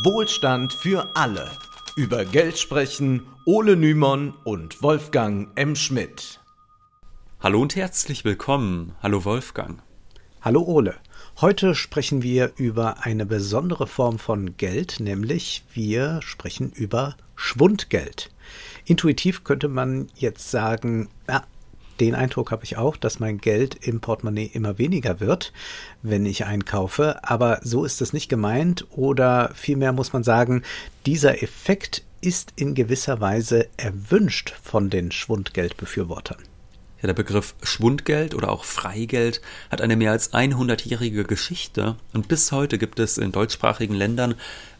Wohlstand für alle. Über Geld sprechen Ole Nymon und Wolfgang M. Schmidt. Hallo und herzlich willkommen. Hallo Wolfgang. Hallo Ole. Heute sprechen wir über eine besondere Form von Geld, nämlich wir sprechen über Schwundgeld. Intuitiv könnte man jetzt sagen, ja, den Eindruck habe ich auch, dass mein Geld im Portemonnaie immer weniger wird, wenn ich einkaufe. Aber so ist es nicht gemeint. Oder vielmehr muss man sagen, dieser Effekt ist in gewisser Weise erwünscht von den Schwundgeldbefürwortern. Ja, der Begriff Schwundgeld oder auch Freigeld hat eine mehr als 100-jährige Geschichte und bis heute gibt es in deutschsprachigen Ländern,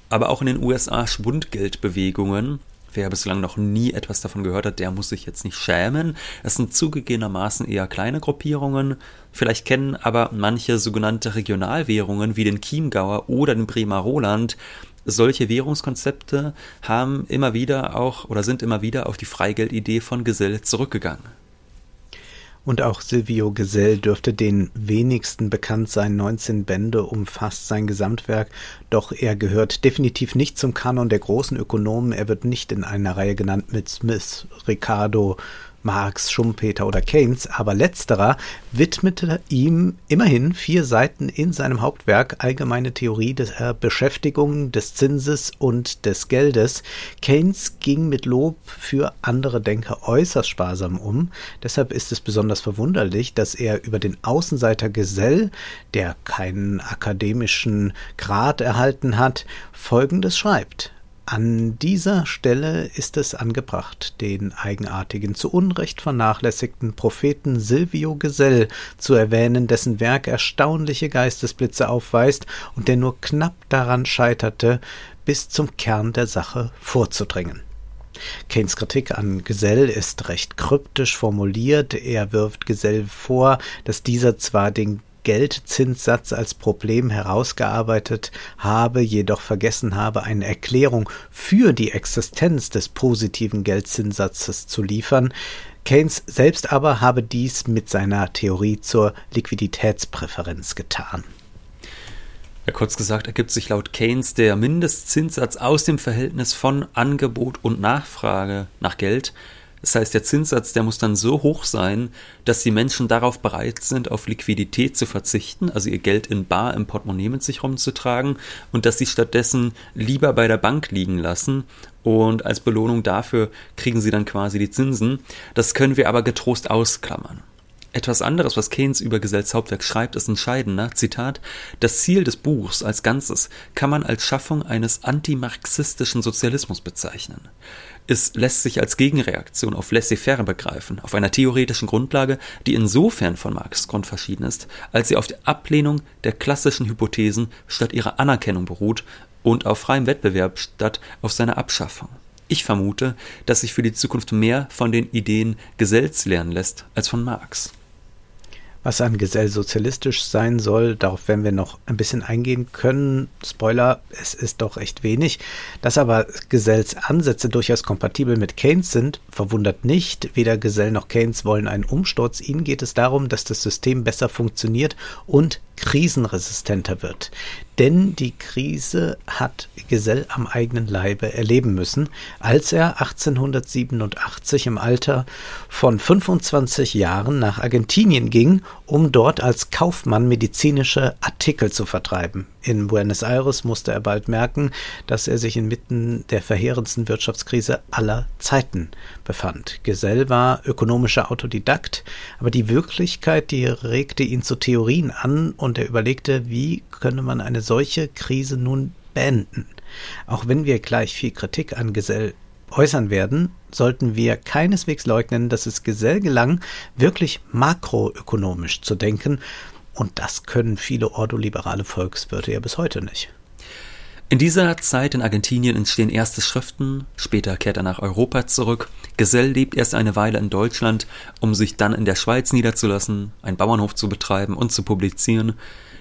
aber auch in den USA Schwundgeldbewegungen, Wer bislang noch nie etwas davon gehört hat, der muss sich jetzt nicht schämen. Es sind zugegebenermaßen eher kleine Gruppierungen. Vielleicht kennen aber manche sogenannte Regionalwährungen wie den Chiemgauer oder den Bremer Roland. Solche Währungskonzepte haben immer wieder auch oder sind immer wieder auf die Freigeldidee von Gesell zurückgegangen. Und auch Silvio Gesell dürfte den wenigsten bekannt sein. 19 Bände umfasst sein Gesamtwerk, doch er gehört definitiv nicht zum Kanon der großen Ökonomen. Er wird nicht in einer Reihe genannt mit Smith, Ricardo, Marx, Schumpeter oder Keynes, aber letzterer widmete ihm immerhin vier Seiten in seinem Hauptwerk Allgemeine Theorie der Beschäftigung, des Zinses und des Geldes. Keynes ging mit Lob für andere Denker äußerst sparsam um. Deshalb ist es besonders verwunderlich, dass er über den Außenseiter Gesell, der keinen akademischen Grad erhalten hat, Folgendes schreibt. An dieser Stelle ist es angebracht, den eigenartigen, zu Unrecht vernachlässigten Propheten Silvio Gesell zu erwähnen, dessen Werk erstaunliche Geistesblitze aufweist und der nur knapp daran scheiterte, bis zum Kern der Sache vorzudringen. Keynes Kritik an Gesell ist recht kryptisch formuliert. Er wirft Gesell vor, dass dieser zwar den Geldzinssatz als Problem herausgearbeitet habe, jedoch vergessen habe, eine Erklärung für die Existenz des positiven Geldzinssatzes zu liefern. Keynes selbst aber habe dies mit seiner Theorie zur Liquiditätspräferenz getan. Ja, kurz gesagt ergibt sich laut Keynes der Mindestzinssatz aus dem Verhältnis von Angebot und Nachfrage nach Geld das heißt, der Zinssatz, der muss dann so hoch sein, dass die Menschen darauf bereit sind, auf Liquidität zu verzichten, also ihr Geld in Bar im Portemonnaie mit sich rumzutragen und dass sie stattdessen lieber bei der Bank liegen lassen und als Belohnung dafür kriegen sie dann quasi die Zinsen. Das können wir aber getrost ausklammern. Etwas anderes, was Keynes über Gesells Hauptwerk schreibt, ist entscheidender. Zitat: Das Ziel des Buchs als Ganzes kann man als Schaffung eines antimarxistischen Sozialismus bezeichnen. Es lässt sich als Gegenreaktion auf Laissez-faire begreifen, auf einer theoretischen Grundlage, die insofern von Marx grundverschieden ist, als sie auf der Ablehnung der klassischen Hypothesen statt ihrer Anerkennung beruht und auf freiem Wettbewerb statt auf seiner Abschaffung. Ich vermute, dass sich für die Zukunft mehr von den Ideen Gesells lernen lässt als von Marx. Was an Gesell sozialistisch sein soll, darauf werden wir noch ein bisschen eingehen können. Spoiler, es ist doch recht wenig. Dass aber Gesells Ansätze durchaus kompatibel mit Keynes sind, verwundert nicht. Weder Gesell noch Keynes wollen einen Umsturz. Ihnen geht es darum, dass das System besser funktioniert und krisenresistenter wird. Denn die Krise hat Gesell am eigenen Leibe erleben müssen, als er 1887 im Alter von 25 Jahren nach Argentinien ging, um dort als Kaufmann medizinische Artikel zu vertreiben. In Buenos Aires musste er bald merken, dass er sich inmitten der verheerendsten Wirtschaftskrise aller Zeiten befand. Gesell war ökonomischer Autodidakt, aber die Wirklichkeit, die regte ihn zu Theorien an und er überlegte, wie könne man eine solche Krise nun beenden. Auch wenn wir gleich viel Kritik an Gesell äußern werden, sollten wir keineswegs leugnen, dass es Gesell gelang, wirklich makroökonomisch zu denken, und das können viele ordoliberale Volkswirte ja bis heute nicht. In dieser Zeit in Argentinien entstehen erste Schriften, später kehrt er nach Europa zurück. Gesell lebt erst eine Weile in Deutschland, um sich dann in der Schweiz niederzulassen, einen Bauernhof zu betreiben und zu publizieren.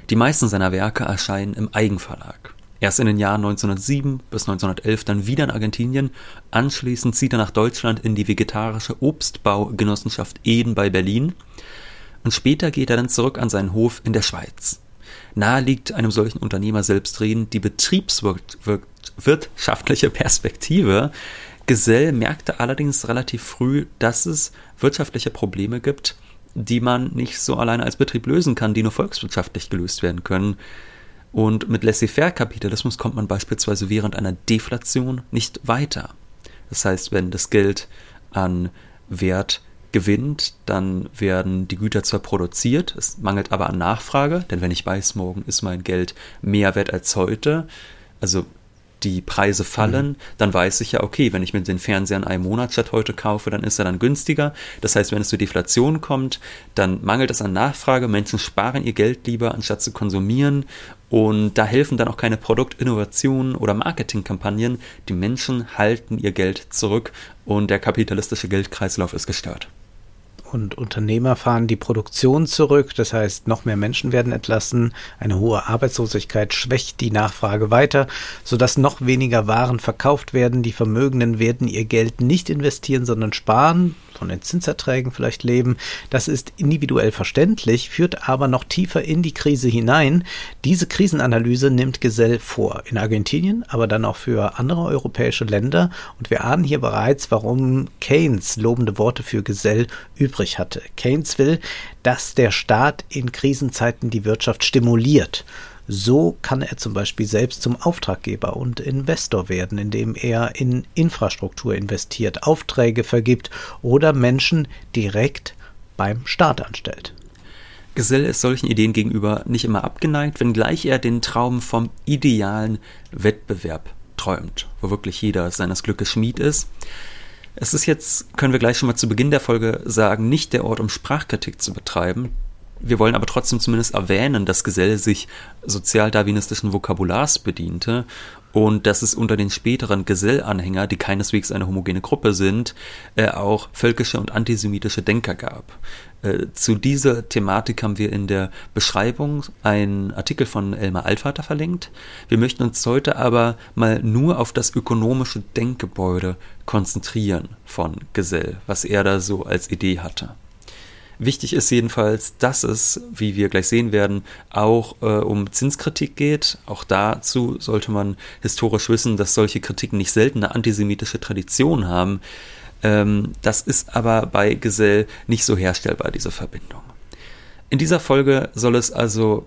Die meisten seiner Werke erscheinen im Eigenverlag. Erst in den Jahren 1907 bis 1911 dann wieder in Argentinien. Anschließend zieht er nach Deutschland in die vegetarische Obstbaugenossenschaft Eden bei Berlin. Und später geht er dann zurück an seinen Hof in der Schweiz. Nahe liegt einem solchen Unternehmer selbstredend die betriebswirtschaftliche Perspektive. Gesell merkte allerdings relativ früh, dass es wirtschaftliche Probleme gibt, die man nicht so alleine als Betrieb lösen kann, die nur volkswirtschaftlich gelöst werden können. Und mit Laissez-faire-Kapitalismus kommt man beispielsweise während einer Deflation nicht weiter. Das heißt, wenn das Geld an Wert gewinnt, dann werden die Güter zwar produziert, es mangelt aber an Nachfrage, denn wenn ich weiß, morgen ist mein Geld mehr wert als heute, also die Preise fallen, mhm. dann weiß ich ja, okay, wenn ich mir den Fernseher in einem Monat statt heute kaufe, dann ist er dann günstiger. Das heißt, wenn es zur Deflation kommt, dann mangelt es an Nachfrage. Menschen sparen ihr Geld lieber, anstatt zu konsumieren. Und da helfen dann auch keine Produktinnovationen oder Marketingkampagnen. Die Menschen halten ihr Geld zurück und der kapitalistische Geldkreislauf ist gestört und Unternehmer fahren die Produktion zurück, das heißt, noch mehr Menschen werden entlassen, eine hohe Arbeitslosigkeit schwächt die Nachfrage weiter, sodass noch weniger Waren verkauft werden, die Vermögenden werden ihr Geld nicht investieren, sondern sparen, von den Zinserträgen vielleicht leben. Das ist individuell verständlich, führt aber noch tiefer in die Krise hinein. Diese Krisenanalyse nimmt Gesell vor, in Argentinien, aber dann auch für andere europäische Länder. Und wir ahnen hier bereits, warum Keynes lobende Worte für Gesell übrig hatte. Keynes will, dass der Staat in Krisenzeiten die Wirtschaft stimuliert. So kann er zum Beispiel selbst zum Auftraggeber und Investor werden, indem er in Infrastruktur investiert, Aufträge vergibt oder Menschen direkt beim Staat anstellt. Gesell ist solchen Ideen gegenüber nicht immer abgeneigt, wenngleich er den Traum vom idealen Wettbewerb träumt, wo wirklich jeder seines Glückes Schmied ist. Es ist jetzt, können wir gleich schon mal zu Beginn der Folge sagen, nicht der Ort, um Sprachkritik zu betreiben. Wir wollen aber trotzdem zumindest erwähnen, dass Gesell sich sozialdarwinistischen Vokabulars bediente und dass es unter den späteren Gesell-Anhänger, die keineswegs eine homogene Gruppe sind, äh, auch völkische und antisemitische Denker gab. Äh, zu dieser Thematik haben wir in der Beschreibung einen Artikel von Elmar Altvater verlinkt. Wir möchten uns heute aber mal nur auf das ökonomische Denkgebäude konzentrieren von Gesell, was er da so als Idee hatte. Wichtig ist jedenfalls, dass es, wie wir gleich sehen werden, auch äh, um Zinskritik geht. Auch dazu sollte man historisch wissen, dass solche Kritiken nicht selten eine antisemitische Tradition haben. Ähm, das ist aber bei Gesell nicht so herstellbar, diese Verbindung. In dieser Folge soll es also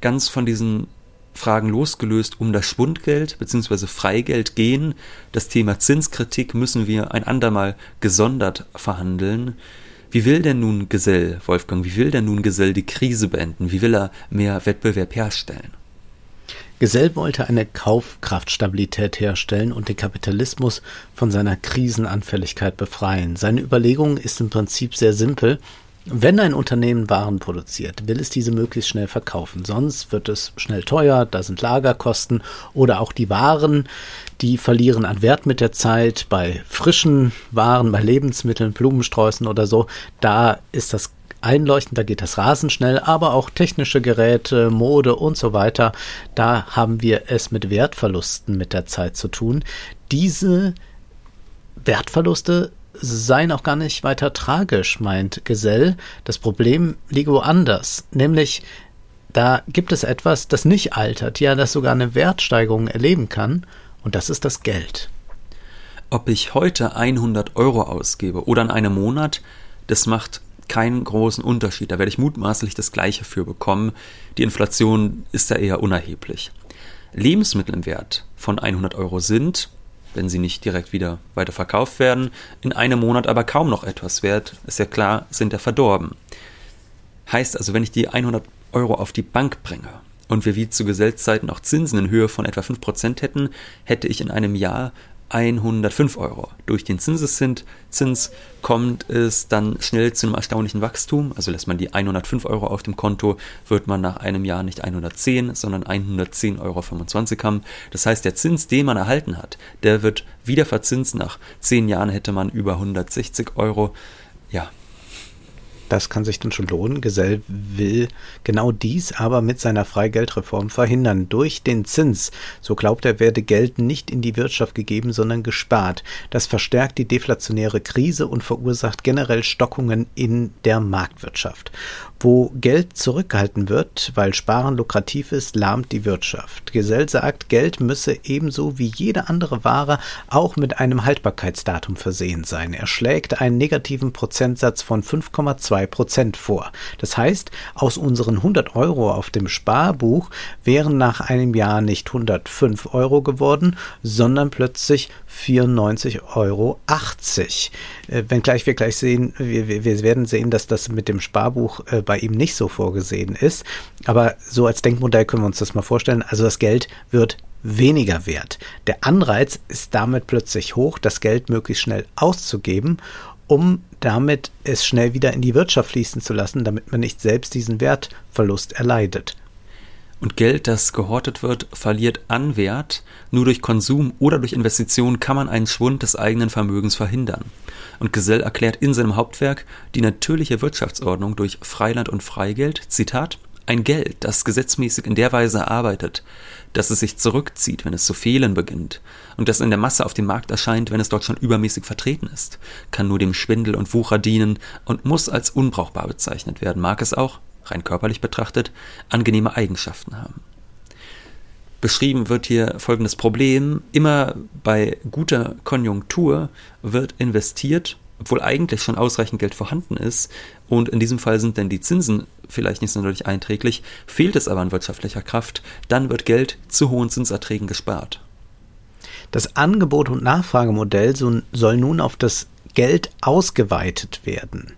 ganz von diesen Fragen losgelöst um das Schwundgeld bzw. Freigeld gehen. Das Thema Zinskritik müssen wir ein andermal gesondert verhandeln. Wie will denn nun Gesell, Wolfgang, wie will denn nun Gesell die Krise beenden? Wie will er mehr Wettbewerb herstellen? Gesell wollte eine Kaufkraftstabilität herstellen und den Kapitalismus von seiner Krisenanfälligkeit befreien. Seine Überlegung ist im Prinzip sehr simpel. Wenn ein Unternehmen Waren produziert, will es diese möglichst schnell verkaufen. Sonst wird es schnell teuer, da sind Lagerkosten oder auch die Waren, die verlieren an Wert mit der Zeit. Bei frischen Waren, bei Lebensmitteln, Blumensträußen oder so, da ist das einleuchtend, da geht das rasend schnell, aber auch technische Geräte, Mode und so weiter, da haben wir es mit Wertverlusten mit der Zeit zu tun. Diese Wertverluste seien auch gar nicht weiter tragisch, meint Gesell. Das Problem liege woanders, nämlich da gibt es etwas, das nicht altert, ja, das sogar eine Wertsteigerung erleben kann, und das ist das Geld. Ob ich heute 100 Euro ausgebe oder in einem Monat, das macht keinen großen Unterschied. Da werde ich mutmaßlich das Gleiche für bekommen. Die Inflation ist da eher unerheblich. Lebensmittel im Wert von 100 Euro sind, wenn sie nicht direkt wieder weiter verkauft werden, in einem Monat aber kaum noch etwas wert, ist ja klar, sind ja verdorben. Heißt also, wenn ich die 100 Euro auf die Bank bringe und wir wie zu Gesellszeiten auch Zinsen in Höhe von etwa 5% hätten, hätte ich in einem Jahr 105 Euro. Durch den Zinseszins kommt es dann schnell zu einem erstaunlichen Wachstum. Also lässt man die 105 Euro auf dem Konto, wird man nach einem Jahr nicht 110, sondern 110,25 Euro haben. Das heißt, der Zins, den man erhalten hat, der wird wieder verzinst. Nach 10 Jahren hätte man über 160 Euro. Ja, das kann sich dann schon lohnen. Gesell will genau dies aber mit seiner Freigeldreform verhindern. Durch den Zins, so glaubt er, werde Geld nicht in die Wirtschaft gegeben, sondern gespart. Das verstärkt die deflationäre Krise und verursacht generell Stockungen in der Marktwirtschaft. Wo Geld zurückgehalten wird, weil Sparen lukrativ ist, lahmt die Wirtschaft. Gesell sagt, Geld müsse ebenso wie jede andere Ware auch mit einem Haltbarkeitsdatum versehen sein. Er schlägt einen negativen Prozentsatz von 5,2 Prozent vor. Das heißt, aus unseren 100 Euro auf dem Sparbuch wären nach einem Jahr nicht 105 Euro geworden, sondern plötzlich 94,80 Euro. Äh, wenngleich wir gleich sehen, wir, wir werden sehen, dass das mit dem Sparbuch äh, bei ihm nicht so vorgesehen ist. Aber so als Denkmodell können wir uns das mal vorstellen. Also das Geld wird weniger wert. Der Anreiz ist damit plötzlich hoch, das Geld möglichst schnell auszugeben, um damit es schnell wieder in die Wirtschaft fließen zu lassen, damit man nicht selbst diesen Wertverlust erleidet. Und Geld, das gehortet wird, verliert an Wert. Nur durch Konsum oder durch Investitionen kann man einen Schwund des eigenen Vermögens verhindern. Und Gesell erklärt in seinem Hauptwerk die natürliche Wirtschaftsordnung durch Freiland und Freigeld, Zitat, ein Geld, das gesetzmäßig in der Weise arbeitet, dass es sich zurückzieht, wenn es zu fehlen beginnt, und das in der Masse auf dem Markt erscheint, wenn es dort schon übermäßig vertreten ist, kann nur dem Schwindel und Wucher dienen und muss als unbrauchbar bezeichnet werden, mag es auch, rein körperlich betrachtet, angenehme Eigenschaften haben. Beschrieben wird hier folgendes Problem. Immer bei guter Konjunktur wird investiert, obwohl eigentlich schon ausreichend Geld vorhanden ist. Und in diesem Fall sind denn die Zinsen vielleicht nicht sonderlich einträglich. Fehlt es aber an wirtschaftlicher Kraft, dann wird Geld zu hohen Zinserträgen gespart. Das Angebot- und Nachfragemodell soll nun auf das Geld ausgeweitet werden.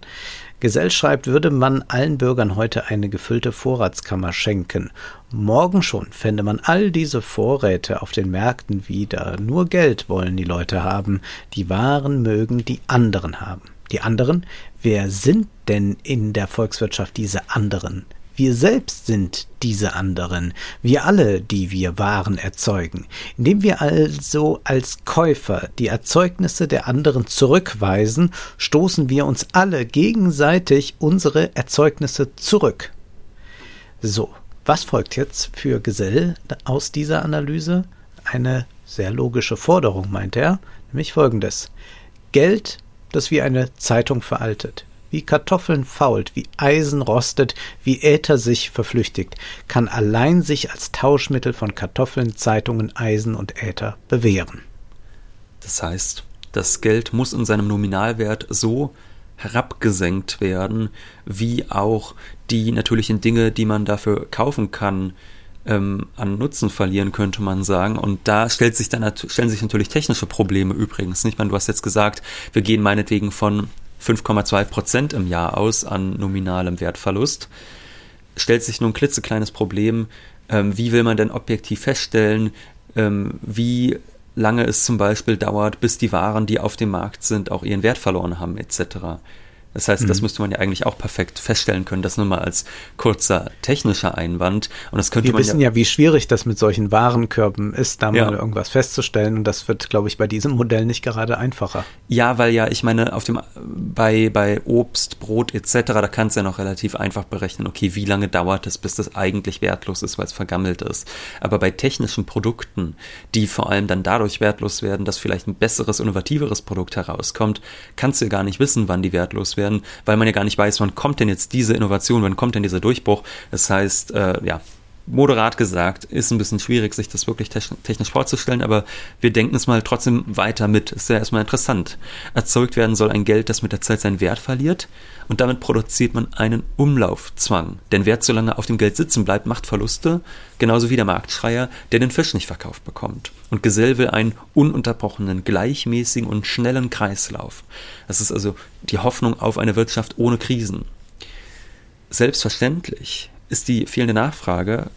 Gesell schreibt, würde man allen Bürgern heute eine gefüllte Vorratskammer schenken. Morgen schon fände man all diese Vorräte auf den Märkten wieder. Nur Geld wollen die Leute haben. Die Waren mögen die anderen haben. Die anderen? Wer sind denn in der Volkswirtschaft diese anderen? Wir selbst sind diese anderen, wir alle, die wir Waren erzeugen. Indem wir also als Käufer die Erzeugnisse der anderen zurückweisen, stoßen wir uns alle gegenseitig unsere Erzeugnisse zurück. So, was folgt jetzt für Gesell aus dieser Analyse? Eine sehr logische Forderung, meint er, nämlich folgendes. Geld, das wie eine Zeitung veraltet, wie Kartoffeln fault, wie Eisen rostet, wie Äther sich verflüchtigt, kann allein sich als Tauschmittel von Kartoffeln, Zeitungen, Eisen und Äther bewähren. Das heißt, das Geld muss in seinem Nominalwert so herabgesenkt werden, wie auch die natürlichen Dinge, die man dafür kaufen kann, ähm, an Nutzen verlieren, könnte man sagen. Und da stellt sich dann, stellen sich natürlich technische Probleme übrigens. Nicht? Man, du hast jetzt gesagt, wir gehen meinetwegen von 5,2 Prozent im Jahr aus an nominalem Wertverlust. Stellt sich nun ein klitzekleines Problem, ähm, wie will man denn objektiv feststellen, ähm, wie lange es zum Beispiel dauert, bis die Waren, die auf dem Markt sind, auch ihren Wert verloren haben, etc. Das heißt, mhm. das müsste man ja eigentlich auch perfekt feststellen können. Das nur mal als kurzer technischer Einwand. Und das könnte Wir man wissen ja, ja, wie schwierig das mit solchen Warenkörben ist, da ja. mal irgendwas festzustellen. Und das wird, glaube ich, bei diesem Modell nicht gerade einfacher. Ja, weil ja, ich meine, auf dem, bei, bei Obst, Brot etc., da kannst du ja noch relativ einfach berechnen, okay, wie lange dauert es, bis das eigentlich wertlos ist, weil es vergammelt ist. Aber bei technischen Produkten, die vor allem dann dadurch wertlos werden, dass vielleicht ein besseres, innovativeres Produkt herauskommt, kannst du ja gar nicht wissen, wann die wertlos werden werden, weil man ja gar nicht weiß, wann kommt denn jetzt diese Innovation, wann kommt denn dieser Durchbruch. Das heißt, äh, ja, moderat gesagt, ist ein bisschen schwierig, sich das wirklich technisch vorzustellen, aber wir denken es mal trotzdem weiter mit. Ist ja erstmal interessant. Erzeugt werden soll ein Geld, das mit der Zeit seinen Wert verliert und damit produziert man einen Umlaufzwang. Denn wer zu lange auf dem Geld sitzen bleibt, macht Verluste, genauso wie der Marktschreier, der den Fisch nicht verkauft bekommt. Und Gesell will einen ununterbrochenen, gleichmäßigen und schnellen Kreislauf. Das ist also die Hoffnung auf eine Wirtschaft ohne Krisen. Selbstverständlich ist die fehlende Nachfrage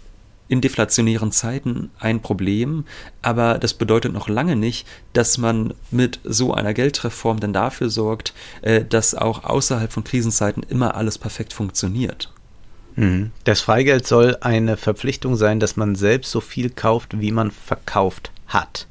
in deflationären Zeiten ein Problem, aber das bedeutet noch lange nicht, dass man mit so einer Geldreform dann dafür sorgt, äh, dass auch außerhalb von Krisenzeiten immer alles perfekt funktioniert. Mhm. Das Freigeld soll eine Verpflichtung sein, dass man selbst so viel kauft, wie man verkauft hat.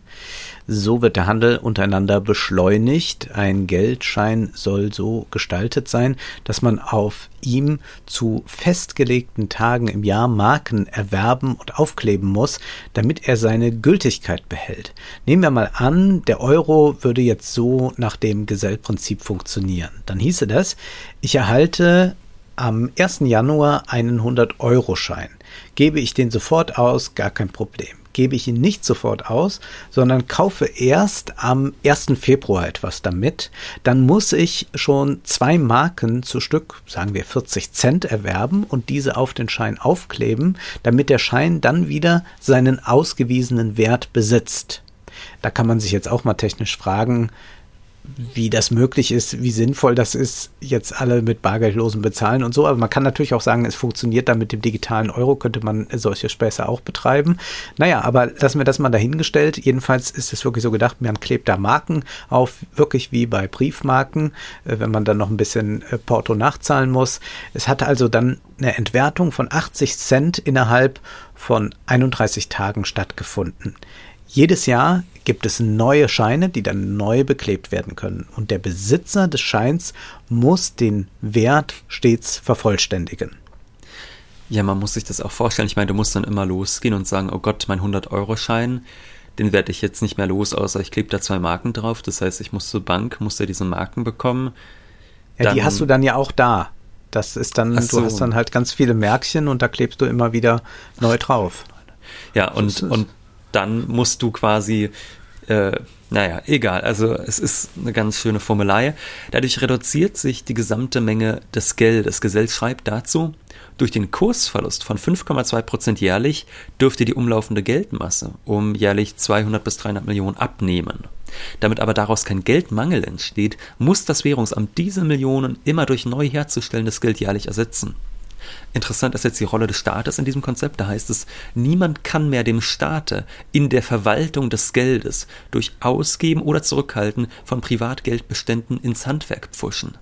So wird der Handel untereinander beschleunigt. Ein Geldschein soll so gestaltet sein, dass man auf ihm zu festgelegten Tagen im Jahr Marken erwerben und aufkleben muss, damit er seine Gültigkeit behält. Nehmen wir mal an, der Euro würde jetzt so nach dem Gesellprinzip funktionieren. Dann hieße das, ich erhalte am 1. Januar einen 100-Euro-Schein. Gebe ich den sofort aus, gar kein Problem gebe ich ihn nicht sofort aus, sondern kaufe erst am 1. Februar etwas damit, dann muss ich schon zwei Marken zu Stück, sagen wir 40 Cent erwerben und diese auf den Schein aufkleben, damit der Schein dann wieder seinen ausgewiesenen Wert besitzt. Da kann man sich jetzt auch mal technisch fragen, wie das möglich ist, wie sinnvoll das ist, jetzt alle mit bargeldlosen bezahlen und so. Aber man kann natürlich auch sagen, es funktioniert dann mit dem digitalen Euro, könnte man solche Späße auch betreiben. Naja, aber lassen wir das mal dahingestellt. Jedenfalls ist es wirklich so gedacht, man klebt da Marken auf, wirklich wie bei Briefmarken, äh, wenn man dann noch ein bisschen äh, Porto nachzahlen muss. Es hat also dann eine Entwertung von 80 Cent innerhalb von 31 Tagen stattgefunden. Jedes Jahr gibt es neue Scheine, die dann neu beklebt werden können. Und der Besitzer des Scheins muss den Wert stets vervollständigen. Ja, man muss sich das auch vorstellen. Ich meine, du musst dann immer losgehen und sagen, oh Gott, mein 100-Euro-Schein, den werde ich jetzt nicht mehr los, außer ich klebe da zwei Marken drauf. Das heißt, ich muss zur Bank, muss ja diese Marken bekommen. Ja, dann, die hast du dann ja auch da. Das ist dann, so. du hast dann halt ganz viele Märkchen und da klebst du immer wieder neu drauf. Ja, und, und dann musst du quasi, äh, naja, egal. Also es ist eine ganz schöne Formelei. Dadurch reduziert sich die gesamte Menge des Geldes. Gesell schreibt dazu, durch den Kursverlust von 5,2 Prozent jährlich dürfte die umlaufende Geldmasse um jährlich 200 bis 300 Millionen abnehmen. Damit aber daraus kein Geldmangel entsteht, muss das Währungsamt diese Millionen immer durch neu herzustellendes Geld jährlich ersetzen. Interessant ist jetzt die Rolle des Staates in diesem Konzept. Da heißt es, niemand kann mehr dem Staate in der Verwaltung des Geldes durch Ausgeben oder Zurückhalten von Privatgeldbeständen ins Handwerk pfuschen.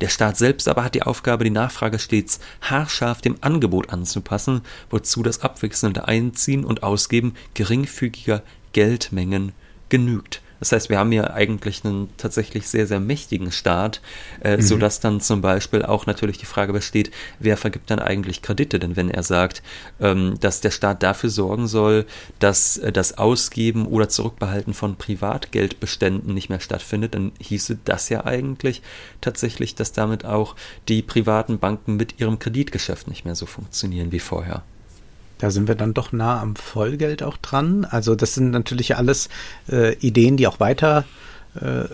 Der Staat selbst aber hat die Aufgabe, die Nachfrage stets haarscharf dem Angebot anzupassen, wozu das abwechselnde Einziehen und Ausgeben geringfügiger Geldmengen genügt. Das heißt, wir haben hier eigentlich einen tatsächlich sehr, sehr mächtigen Staat, äh, mhm. sodass dann zum Beispiel auch natürlich die Frage besteht, wer vergibt dann eigentlich Kredite? Denn wenn er sagt, ähm, dass der Staat dafür sorgen soll, dass äh, das Ausgeben oder Zurückbehalten von Privatgeldbeständen nicht mehr stattfindet, dann hieße das ja eigentlich tatsächlich, dass damit auch die privaten Banken mit ihrem Kreditgeschäft nicht mehr so funktionieren wie vorher. Da sind wir dann doch nah am Vollgeld auch dran. Also das sind natürlich alles äh, Ideen, die auch weiter äh,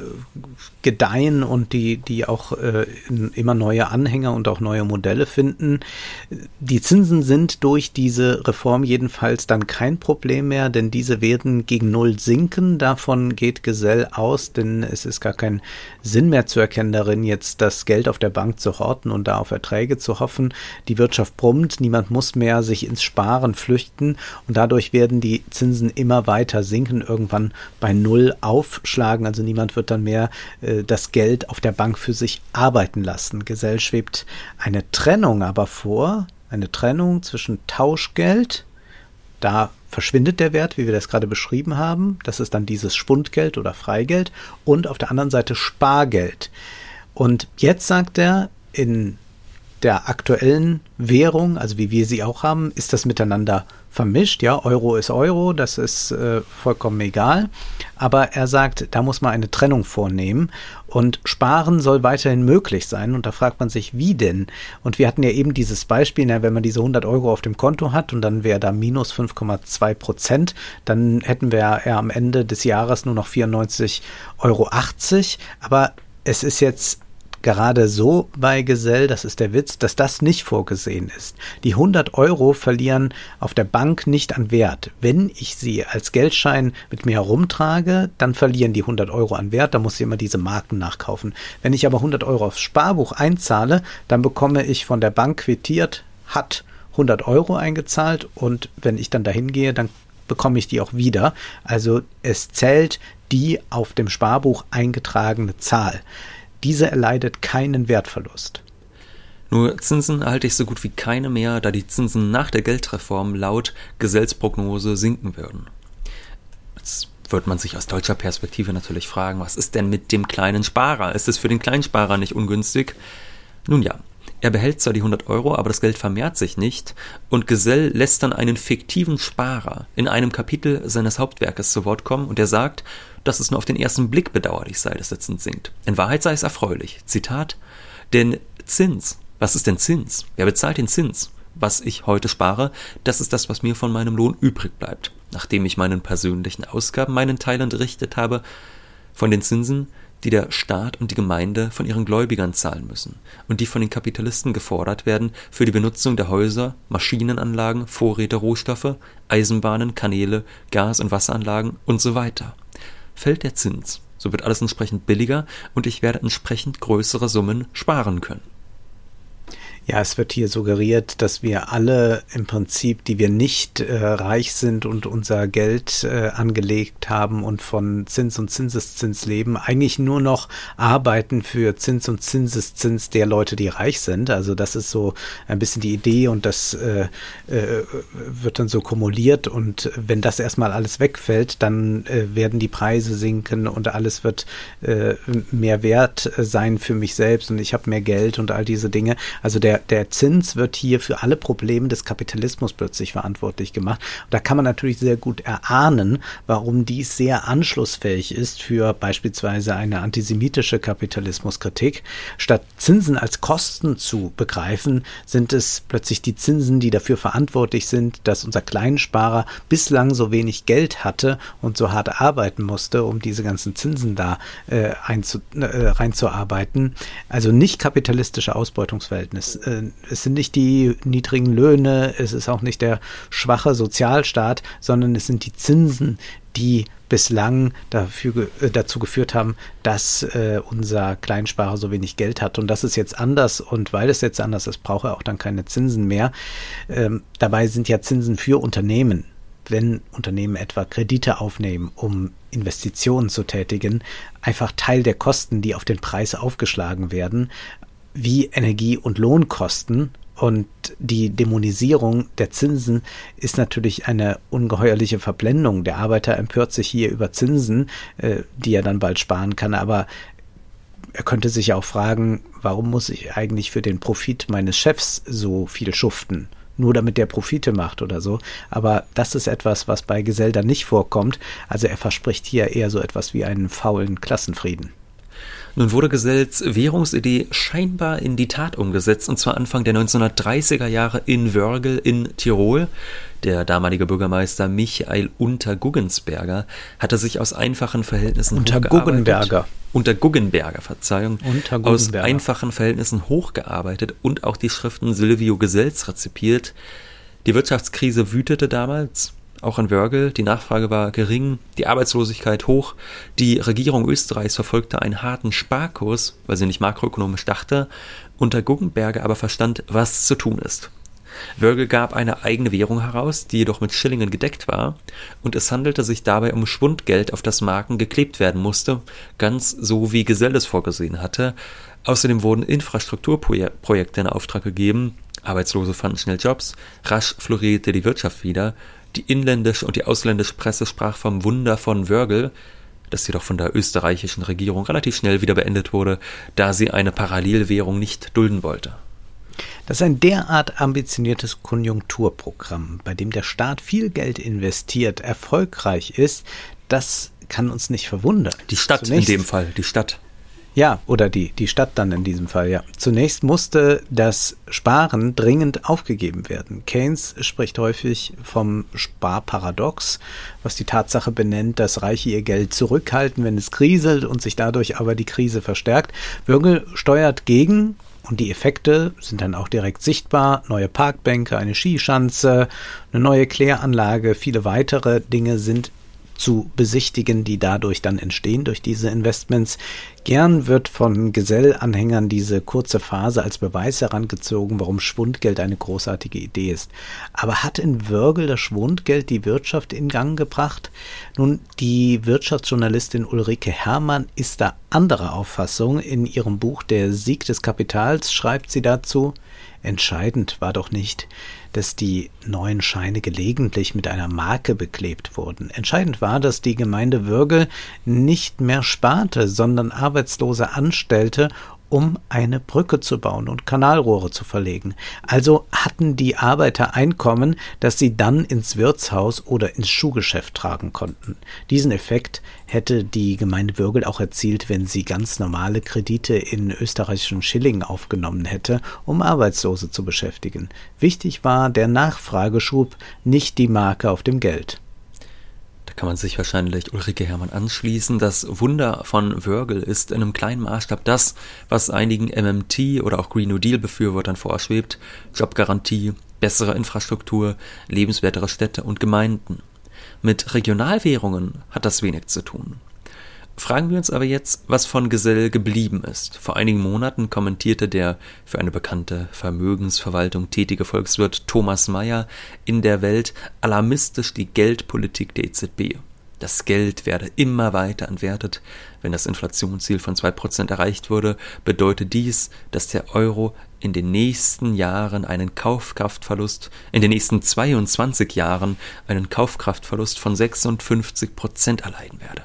gedeihen und die, die auch äh, immer neue Anhänger und auch neue Modelle finden. Die Zinsen sind durch diese Reform jedenfalls dann kein Problem mehr, denn diese werden gegen Null sinken. Davon geht Gesell aus, denn es ist gar kein Sinn mehr zu erkennen darin, jetzt das Geld auf der Bank zu horten und da auf Erträge zu hoffen. Die Wirtschaft brummt, niemand muss mehr sich ins Sparen flüchten und dadurch werden die Zinsen immer weiter sinken, irgendwann bei Null aufschlagen. Also niemand wird dann mehr äh, das Geld auf der Bank für sich arbeiten lassen. Gesell schwebt eine Trennung aber vor, eine Trennung zwischen Tauschgeld, da verschwindet der Wert, wie wir das gerade beschrieben haben, das ist dann dieses Spundgeld oder Freigeld, und auf der anderen Seite Spargeld. Und jetzt sagt er, in der aktuellen Währung, also wie wir sie auch haben, ist das miteinander vermischt. Ja, Euro ist Euro, das ist äh, vollkommen egal. Aber er sagt, da muss man eine Trennung vornehmen und sparen soll weiterhin möglich sein. Und da fragt man sich, wie denn? Und wir hatten ja eben dieses Beispiel, na, wenn man diese 100 Euro auf dem Konto hat und dann wäre da minus 5,2 Prozent, dann hätten wir ja am Ende des Jahres nur noch 94,80 Euro. Aber es ist jetzt gerade so bei Gesell, das ist der Witz, dass das nicht vorgesehen ist. Die 100 Euro verlieren auf der Bank nicht an Wert. Wenn ich sie als Geldschein mit mir herumtrage, dann verlieren die 100 Euro an Wert, da muss ich immer diese Marken nachkaufen. Wenn ich aber 100 Euro aufs Sparbuch einzahle, dann bekomme ich von der Bank quittiert, hat 100 Euro eingezahlt und wenn ich dann dahin gehe, dann bekomme ich die auch wieder. Also es zählt die auf dem Sparbuch eingetragene Zahl. Diese erleidet keinen Wertverlust. Nur Zinsen halte ich so gut wie keine mehr, da die Zinsen nach der Geldreform laut Gesellsprognose sinken würden. Jetzt wird man sich aus deutscher Perspektive natürlich fragen, was ist denn mit dem kleinen Sparer? Ist es für den Kleinsparer nicht ungünstig? Nun ja, er behält zwar die 100 Euro, aber das Geld vermehrt sich nicht und Gesell lässt dann einen fiktiven Sparer in einem Kapitel seines Hauptwerkes zu Wort kommen und er sagt, dass es nur auf den ersten Blick bedauerlich sei, dass der Zins sinkt. In Wahrheit sei es erfreulich. Zitat, denn Zins Was ist denn Zins? Wer bezahlt den Zins? Was ich heute spare, das ist das, was mir von meinem Lohn übrig bleibt. Nachdem ich meinen persönlichen Ausgaben meinen Teil entrichtet habe, von den Zinsen, die der Staat und die Gemeinde von ihren Gläubigern zahlen müssen und die von den Kapitalisten gefordert werden für die Benutzung der Häuser, Maschinenanlagen, Vorräte, Rohstoffe, Eisenbahnen, Kanäle, Gas- und Wasseranlagen und so weiter. Fällt der Zins, so wird alles entsprechend billiger und ich werde entsprechend größere Summen sparen können. Ja, es wird hier suggeriert, dass wir alle im Prinzip, die wir nicht äh, reich sind und unser Geld äh, angelegt haben und von Zins und Zinseszins leben, eigentlich nur noch arbeiten für Zins und Zinseszins der Leute, die reich sind. Also das ist so ein bisschen die Idee und das äh, äh, wird dann so kumuliert und wenn das erstmal alles wegfällt, dann äh, werden die Preise sinken und alles wird äh, mehr wert sein für mich selbst und ich habe mehr Geld und all diese Dinge. Also der der, Zins wird hier für alle Probleme des Kapitalismus plötzlich verantwortlich gemacht. Und da kann man natürlich sehr gut erahnen, warum dies sehr anschlussfähig ist für beispielsweise eine antisemitische Kapitalismuskritik. Statt Zinsen als Kosten zu begreifen, sind es plötzlich die Zinsen, die dafür verantwortlich sind, dass unser Kleinsparer bislang so wenig Geld hatte und so hart arbeiten musste, um diese ganzen Zinsen da äh, einzu, äh, reinzuarbeiten. Also nicht kapitalistische Ausbeutungsverhältnis. Äh, es sind nicht die niedrigen Löhne, es ist auch nicht der schwache Sozialstaat, sondern es sind die Zinsen, die bislang dafür, äh, dazu geführt haben, dass äh, unser Kleinsparer so wenig Geld hat. Und das ist jetzt anders. Und weil es jetzt anders ist, braucht er auch dann keine Zinsen mehr. Ähm, dabei sind ja Zinsen für Unternehmen. Wenn Unternehmen etwa Kredite aufnehmen, um Investitionen zu tätigen, einfach Teil der Kosten, die auf den Preis aufgeschlagen werden wie Energie- und Lohnkosten. Und die Dämonisierung der Zinsen ist natürlich eine ungeheuerliche Verblendung. Der Arbeiter empört sich hier über Zinsen, äh, die er dann bald sparen kann, aber er könnte sich auch fragen, warum muss ich eigentlich für den Profit meines Chefs so viel schuften? Nur damit der Profite macht oder so. Aber das ist etwas, was bei Gesellda nicht vorkommt. Also er verspricht hier eher so etwas wie einen faulen Klassenfrieden. Nun wurde Gesells Währungsidee scheinbar in die Tat umgesetzt, und zwar Anfang der 1930er Jahre in Wörgl in Tirol. Der damalige Bürgermeister Michael Unterguggensberger hatte sich aus einfachen Verhältnissen Unter Guggenberger. Unter Guggenberger, Verzeihung. Unter Guggenberger. Aus einfachen Verhältnissen hochgearbeitet und auch die Schriften Silvio Gesells rezipiert. Die Wirtschaftskrise wütete damals auch in Wörgl. Die Nachfrage war gering, die Arbeitslosigkeit hoch. Die Regierung Österreichs verfolgte einen harten Sparkurs, weil sie nicht makroökonomisch dachte, unter Guggenberger aber verstand, was zu tun ist. Wörgl gab eine eigene Währung heraus, die jedoch mit Schillingen gedeckt war, und es handelte sich dabei um Schwundgeld, auf das Marken geklebt werden musste, ganz so wie Gesell es vorgesehen hatte. Außerdem wurden Infrastrukturprojekte in Auftrag gegeben, Arbeitslose fanden schnell Jobs, rasch florierte die Wirtschaft wieder, die inländische und die ausländische Presse sprach vom Wunder von Wörgl, das jedoch von der österreichischen Regierung relativ schnell wieder beendet wurde, da sie eine Parallelwährung nicht dulden wollte. Dass ein derart ambitioniertes Konjunkturprogramm, bei dem der Staat viel Geld investiert, erfolgreich ist, das kann uns nicht verwundern. Die Stadt Zunächst, in dem Fall, die Stadt. Ja, oder die, die Stadt dann in diesem Fall, ja. Zunächst musste das Sparen dringend aufgegeben werden. Keynes spricht häufig vom Sparparadox, was die Tatsache benennt, dass Reiche ihr Geld zurückhalten, wenn es kriselt und sich dadurch aber die Krise verstärkt. Würgel steuert gegen und die Effekte sind dann auch direkt sichtbar. Neue Parkbänke, eine Skischanze, eine neue Kläranlage, viele weitere Dinge sind zu besichtigen, die dadurch dann entstehen durch diese Investments. Gern wird von Gesellanhängern diese kurze Phase als Beweis herangezogen, warum Schwundgeld eine großartige Idee ist. Aber hat in Wörgl das Schwundgeld die Wirtschaft in Gang gebracht? Nun, die Wirtschaftsjournalistin Ulrike Herrmann ist da anderer Auffassung. In ihrem Buch Der Sieg des Kapitals schreibt sie dazu, Entscheidend war doch nicht, dass die neuen Scheine gelegentlich mit einer Marke beklebt wurden. Entscheidend war, dass die Gemeinde Würgel nicht mehr sparte, sondern Arbeitslose anstellte, um eine Brücke zu bauen und Kanalrohre zu verlegen. Also hatten die Arbeiter Einkommen, das sie dann ins Wirtshaus oder ins Schuhgeschäft tragen konnten. Diesen Effekt hätte die Gemeinde Würgel auch erzielt, wenn sie ganz normale Kredite in österreichischen Schilling aufgenommen hätte, um Arbeitslose zu beschäftigen. Wichtig war der Nachfrageschub, nicht die Marke auf dem Geld kann man sich wahrscheinlich Ulrike Hermann anschließen. Das Wunder von Wörgl ist in einem kleinen Maßstab das, was einigen MMT oder auch Green New Deal Befürwortern vorschwebt. Jobgarantie, bessere Infrastruktur, lebenswertere Städte und Gemeinden. Mit Regionalwährungen hat das wenig zu tun. Fragen wir uns aber jetzt, was von Gesell geblieben ist. Vor einigen Monaten kommentierte der für eine bekannte Vermögensverwaltung tätige Volkswirt Thomas Mayer in der Welt alarmistisch die Geldpolitik der EZB. Das Geld werde immer weiter entwertet. Wenn das Inflationsziel von 2% erreicht wurde, bedeutet dies, dass der Euro in den nächsten Jahren einen Kaufkraftverlust, in den nächsten 22 Jahren einen Kaufkraftverlust von 56% erleiden werde.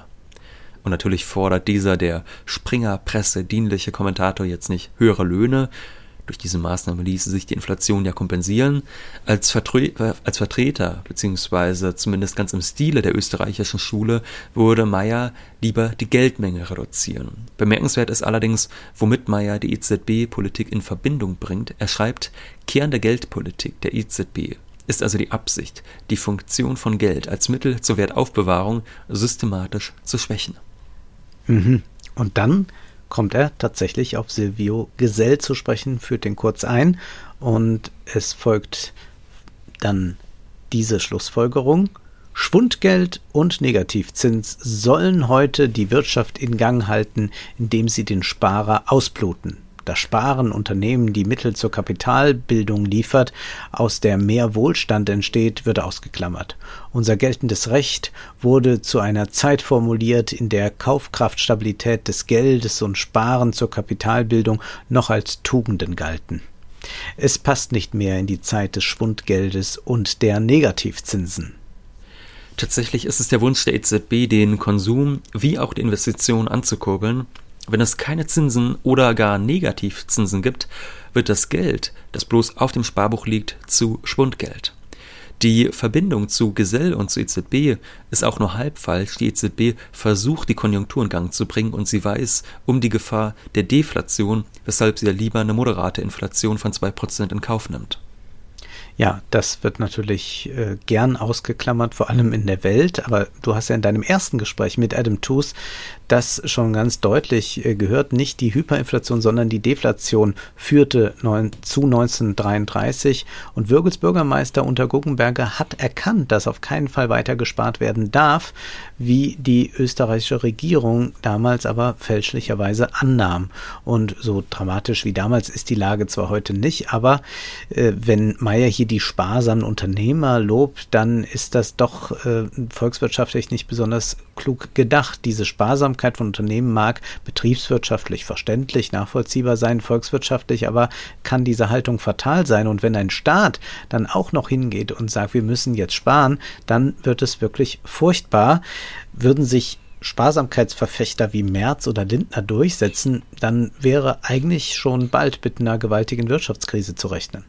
Und natürlich fordert dieser der Springer-Presse dienliche Kommentator jetzt nicht höhere Löhne. Durch diese Maßnahme ließe sich die Inflation ja kompensieren. Als, Vertre als Vertreter, beziehungsweise zumindest ganz im Stile der österreichischen Schule, würde Meyer lieber die Geldmenge reduzieren. Bemerkenswert ist allerdings, womit Meyer die EZB-Politik in Verbindung bringt. Er schreibt, Kern der Geldpolitik der EZB ist also die Absicht, die Funktion von Geld als Mittel zur Wertaufbewahrung systematisch zu schwächen. Mhm. Und dann kommt er tatsächlich auf Silvio Gesell zu sprechen, führt den kurz ein und es folgt dann diese Schlussfolgerung. Schwundgeld und Negativzins sollen heute die Wirtschaft in Gang halten, indem sie den Sparer ausbluten das Sparen Unternehmen die Mittel zur Kapitalbildung liefert, aus der mehr Wohlstand entsteht, wird ausgeklammert. Unser geltendes Recht wurde zu einer Zeit formuliert, in der Kaufkraftstabilität des Geldes und Sparen zur Kapitalbildung noch als Tugenden galten. Es passt nicht mehr in die Zeit des Schwundgeldes und der Negativzinsen. Tatsächlich ist es der Wunsch der EZB, den Konsum wie auch die Investitionen anzukurbeln wenn es keine Zinsen oder gar Negativzinsen gibt, wird das Geld, das bloß auf dem Sparbuch liegt, zu Schwundgeld. Die Verbindung zu Gesell und zu EZB ist auch nur halb falsch. Die EZB versucht, die Konjunktur in Gang zu bringen und sie weiß um die Gefahr der Deflation, weshalb sie ja lieber eine moderate Inflation von 2% in Kauf nimmt. Ja, das wird natürlich äh, gern ausgeklammert, vor allem in der Welt. Aber du hast ja in deinem ersten Gespräch mit Adam Tooze das schon ganz deutlich äh, gehört. Nicht die Hyperinflation, sondern die Deflation führte neun, zu 1933. Und Würgels Bürgermeister unter Guggenberger hat erkannt, dass auf keinen Fall weiter gespart werden darf, wie die österreichische Regierung damals aber fälschlicherweise annahm. Und so dramatisch wie damals ist die Lage zwar heute nicht, aber äh, wenn Meyer hier die sparsamen Unternehmer lobt, dann ist das doch äh, volkswirtschaftlich nicht besonders klug gedacht. Diese Sparsamkeit von Unternehmen mag betriebswirtschaftlich verständlich, nachvollziehbar sein, volkswirtschaftlich, aber kann diese Haltung fatal sein. Und wenn ein Staat dann auch noch hingeht und sagt, wir müssen jetzt sparen, dann wird es wirklich furchtbar. Würden sich Sparsamkeitsverfechter wie Merz oder Lindner durchsetzen, dann wäre eigentlich schon bald mit einer gewaltigen Wirtschaftskrise zu rechnen.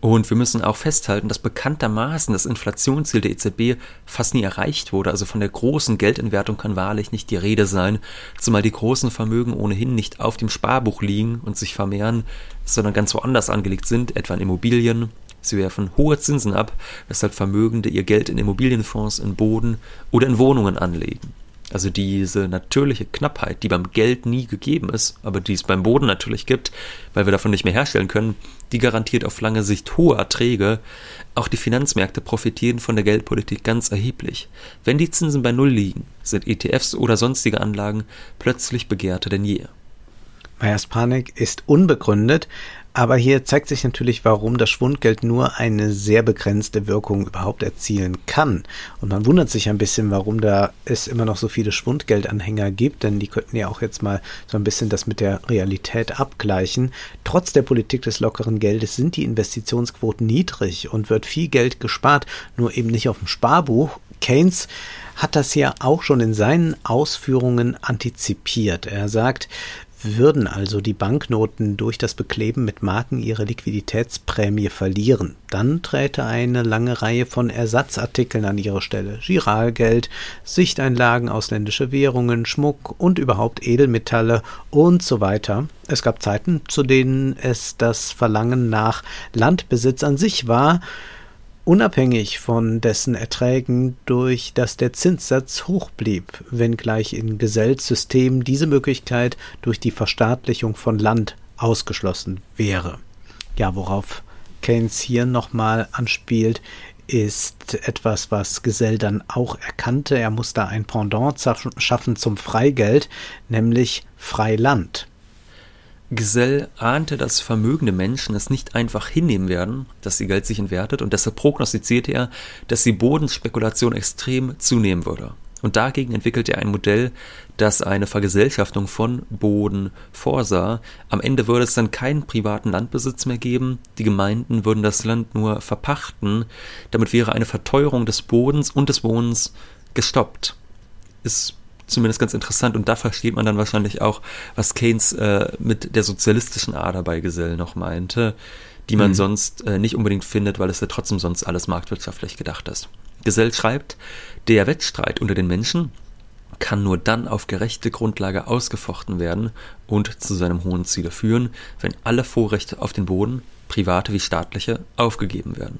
Und wir müssen auch festhalten, dass bekanntermaßen das Inflationsziel der EZB fast nie erreicht wurde. Also von der großen Geldentwertung kann wahrlich nicht die Rede sein, zumal die großen Vermögen ohnehin nicht auf dem Sparbuch liegen und sich vermehren, sondern ganz woanders angelegt sind, etwa in Immobilien. Sie werfen hohe Zinsen ab, weshalb Vermögende ihr Geld in Immobilienfonds, in Boden oder in Wohnungen anlegen. Also diese natürliche Knappheit, die beim Geld nie gegeben ist, aber die es beim Boden natürlich gibt, weil wir davon nicht mehr herstellen können, die garantiert auf lange Sicht hohe Erträge. Auch die Finanzmärkte profitieren von der Geldpolitik ganz erheblich. Wenn die Zinsen bei Null liegen, sind ETFs oder sonstige Anlagen plötzlich begehrter denn je. Meyers Panik ist unbegründet, aber hier zeigt sich natürlich, warum das Schwundgeld nur eine sehr begrenzte Wirkung überhaupt erzielen kann. Und man wundert sich ein bisschen, warum da es immer noch so viele Schwundgeldanhänger gibt, denn die könnten ja auch jetzt mal so ein bisschen das mit der Realität abgleichen. Trotz der Politik des lockeren Geldes sind die Investitionsquoten niedrig und wird viel Geld gespart, nur eben nicht auf dem Sparbuch. Keynes hat das ja auch schon in seinen Ausführungen antizipiert. Er sagt, Würden also die Banknoten durch das Bekleben mit Marken ihre Liquiditätsprämie verlieren, dann träte eine lange Reihe von Ersatzartikeln an ihre Stelle. Giralgeld, Sichteinlagen, ausländische Währungen, Schmuck und überhaupt Edelmetalle und so weiter. Es gab Zeiten, zu denen es das Verlangen nach Landbesitz an sich war, unabhängig von dessen Erträgen, durch das der Zinssatz hoch blieb, wenngleich in Gesellsystemen diese Möglichkeit durch die Verstaatlichung von Land ausgeschlossen wäre. Ja, worauf Keynes hier nochmal anspielt, ist etwas, was Gesell dann auch erkannte. Er muss da ein Pendant schaffen zum Freigeld, nämlich Freiland. Gesell ahnte, dass vermögende Menschen es nicht einfach hinnehmen werden, dass ihr Geld sich entwertet, und deshalb prognostizierte er, dass die Bodenspekulation extrem zunehmen würde. Und dagegen entwickelte er ein Modell, das eine Vergesellschaftung von Boden vorsah. Am Ende würde es dann keinen privaten Landbesitz mehr geben, die Gemeinden würden das Land nur verpachten, damit wäre eine Verteuerung des Bodens und des Wohnens gestoppt. Ist zumindest ganz interessant und da versteht man dann wahrscheinlich auch, was Keynes äh, mit der sozialistischen Ader bei Gesell noch meinte, die man mhm. sonst äh, nicht unbedingt findet, weil es ja trotzdem sonst alles marktwirtschaftlich gedacht ist. Gesell schreibt, der Wettstreit unter den Menschen kann nur dann auf gerechte Grundlage ausgefochten werden und zu seinem hohen Ziele führen, wenn alle Vorrechte auf den Boden, private wie staatliche, aufgegeben werden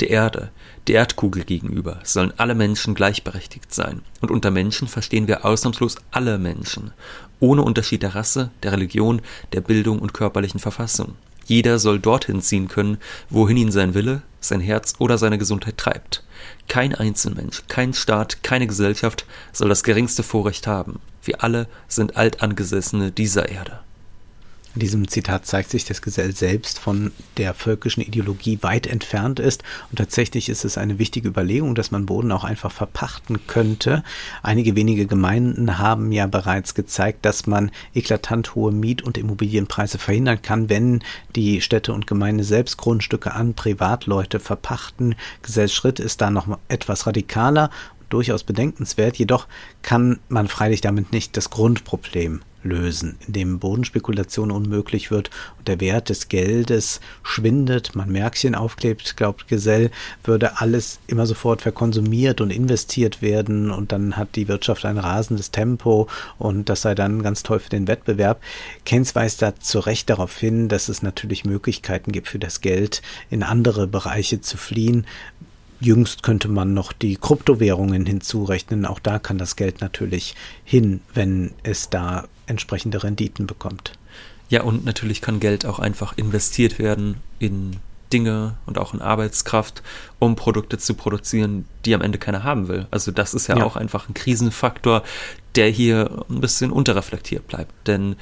der Erde, der Erdkugel gegenüber, sollen alle Menschen gleichberechtigt sein. Und unter Menschen verstehen wir ausnahmslos alle Menschen, ohne Unterschied der Rasse, der Religion, der Bildung und körperlichen Verfassung. Jeder soll dorthin ziehen können, wohin ihn sein Wille, sein Herz oder seine Gesundheit treibt. Kein Einzelmensch, kein Staat, keine Gesellschaft soll das geringste Vorrecht haben. Wir alle sind Altangesessene dieser Erde. In diesem Zitat zeigt sich, dass Gesell selbst von der völkischen Ideologie weit entfernt ist. Und tatsächlich ist es eine wichtige Überlegung, dass man Boden auch einfach verpachten könnte. Einige wenige Gemeinden haben ja bereits gezeigt, dass man eklatant hohe Miet- und Immobilienpreise verhindern kann, wenn die Städte und Gemeinden selbst Grundstücke an Privatleute verpachten. Gesells Schritt ist da noch etwas radikaler durchaus bedenkenswert, jedoch kann man freilich damit nicht das Grundproblem lösen, indem Bodenspekulation unmöglich wird und der Wert des Geldes schwindet, man Märkchen aufklebt, glaubt Gesell, würde alles immer sofort verkonsumiert und investiert werden und dann hat die Wirtschaft ein rasendes Tempo und das sei dann ganz toll für den Wettbewerb. Keynes weist da zu Recht darauf hin, dass es natürlich Möglichkeiten gibt für das Geld in andere Bereiche zu fliehen, Jüngst könnte man noch die Kryptowährungen hinzurechnen. Auch da kann das Geld natürlich hin, wenn es da entsprechende Renditen bekommt. Ja, und natürlich kann Geld auch einfach investiert werden in Dinge und auch in Arbeitskraft, um Produkte zu produzieren, die am Ende keiner haben will. Also das ist ja, ja. auch einfach ein Krisenfaktor, der hier ein bisschen unterreflektiert bleibt. Denn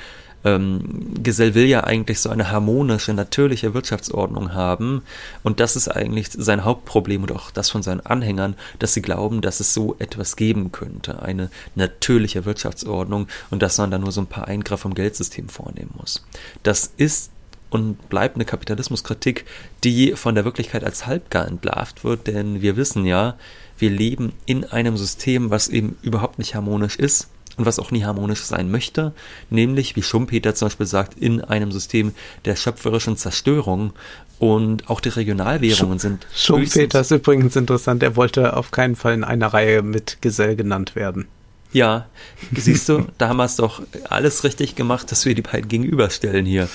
ähm, Gesell will ja eigentlich so eine harmonische, natürliche Wirtschaftsordnung haben. Und das ist eigentlich sein Hauptproblem und auch das von seinen Anhängern, dass sie glauben, dass es so etwas geben könnte. Eine natürliche Wirtschaftsordnung und dass man da nur so ein paar Eingriffe im Geldsystem vornehmen muss. Das ist und bleibt eine Kapitalismuskritik, die von der Wirklichkeit als halbgar entlarvt wird, denn wir wissen ja, wir leben in einem System, was eben überhaupt nicht harmonisch ist und was auch nie harmonisch sein möchte, nämlich, wie Schumpeter zum Beispiel sagt, in einem System der schöpferischen Zerstörung. Und auch die Regionalwährungen Sch sind. Schumpeter ist übrigens interessant, er wollte auf keinen Fall in einer Reihe mit Gesell genannt werden. Ja, siehst du, da haben wir es doch alles richtig gemacht, dass wir die beiden gegenüberstellen hier.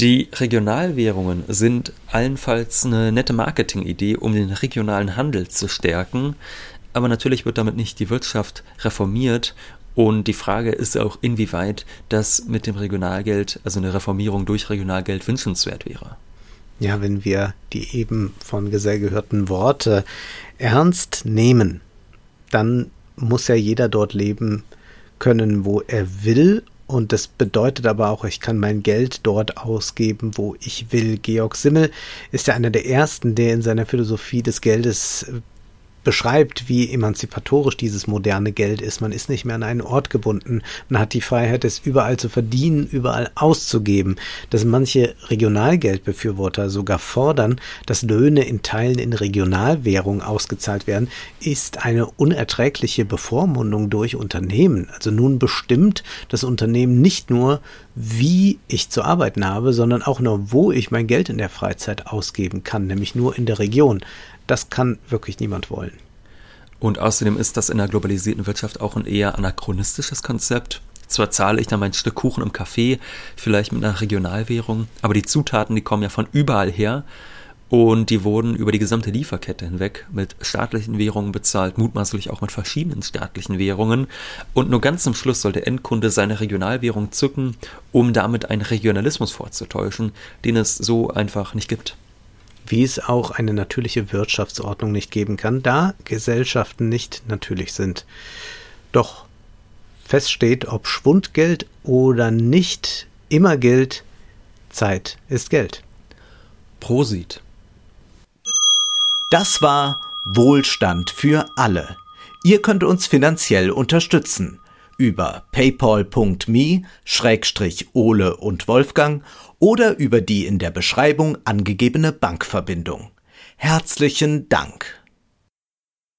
Die Regionalwährungen sind allenfalls eine nette Marketingidee, um den regionalen Handel zu stärken. Aber natürlich wird damit nicht die Wirtschaft reformiert und die Frage ist auch, inwieweit das mit dem Regionalgeld, also eine Reformierung durch Regionalgeld wünschenswert wäre. Ja, wenn wir die eben von Gesell gehörten Worte ernst nehmen, dann muss ja jeder dort leben können, wo er will. Und das bedeutet aber auch, ich kann mein Geld dort ausgeben, wo ich will. Georg Simmel ist ja einer der ersten, der in seiner Philosophie des Geldes beschreibt, wie emanzipatorisch dieses moderne Geld ist. Man ist nicht mehr an einen Ort gebunden. Man hat die Freiheit, es überall zu verdienen, überall auszugeben. Dass manche Regionalgeldbefürworter sogar fordern, dass Löhne in Teilen in Regionalwährung ausgezahlt werden, ist eine unerträgliche Bevormundung durch Unternehmen. Also nun bestimmt das Unternehmen nicht nur, wie ich zu arbeiten habe, sondern auch nur, wo ich mein Geld in der Freizeit ausgeben kann, nämlich nur in der Region. Das kann wirklich niemand wollen. Und außerdem ist das in der globalisierten Wirtschaft auch ein eher anachronistisches Konzept. Zwar zahle ich dann mein Stück Kuchen im Café, vielleicht mit einer Regionalwährung, aber die Zutaten, die kommen ja von überall her und die wurden über die gesamte Lieferkette hinweg mit staatlichen Währungen bezahlt, mutmaßlich auch mit verschiedenen staatlichen Währungen. Und nur ganz zum Schluss soll der Endkunde seine Regionalwährung zücken, um damit einen Regionalismus vorzutäuschen, den es so einfach nicht gibt wie es auch eine natürliche Wirtschaftsordnung nicht geben kann, da Gesellschaften nicht natürlich sind. Doch fest steht, ob Schwundgeld oder nicht, immer gilt, Zeit ist Geld. Prosit. Das war Wohlstand für alle. Ihr könnt uns finanziell unterstützen über paypal.me-ole und Wolfgang oder über die in der Beschreibung angegebene Bankverbindung. Herzlichen Dank.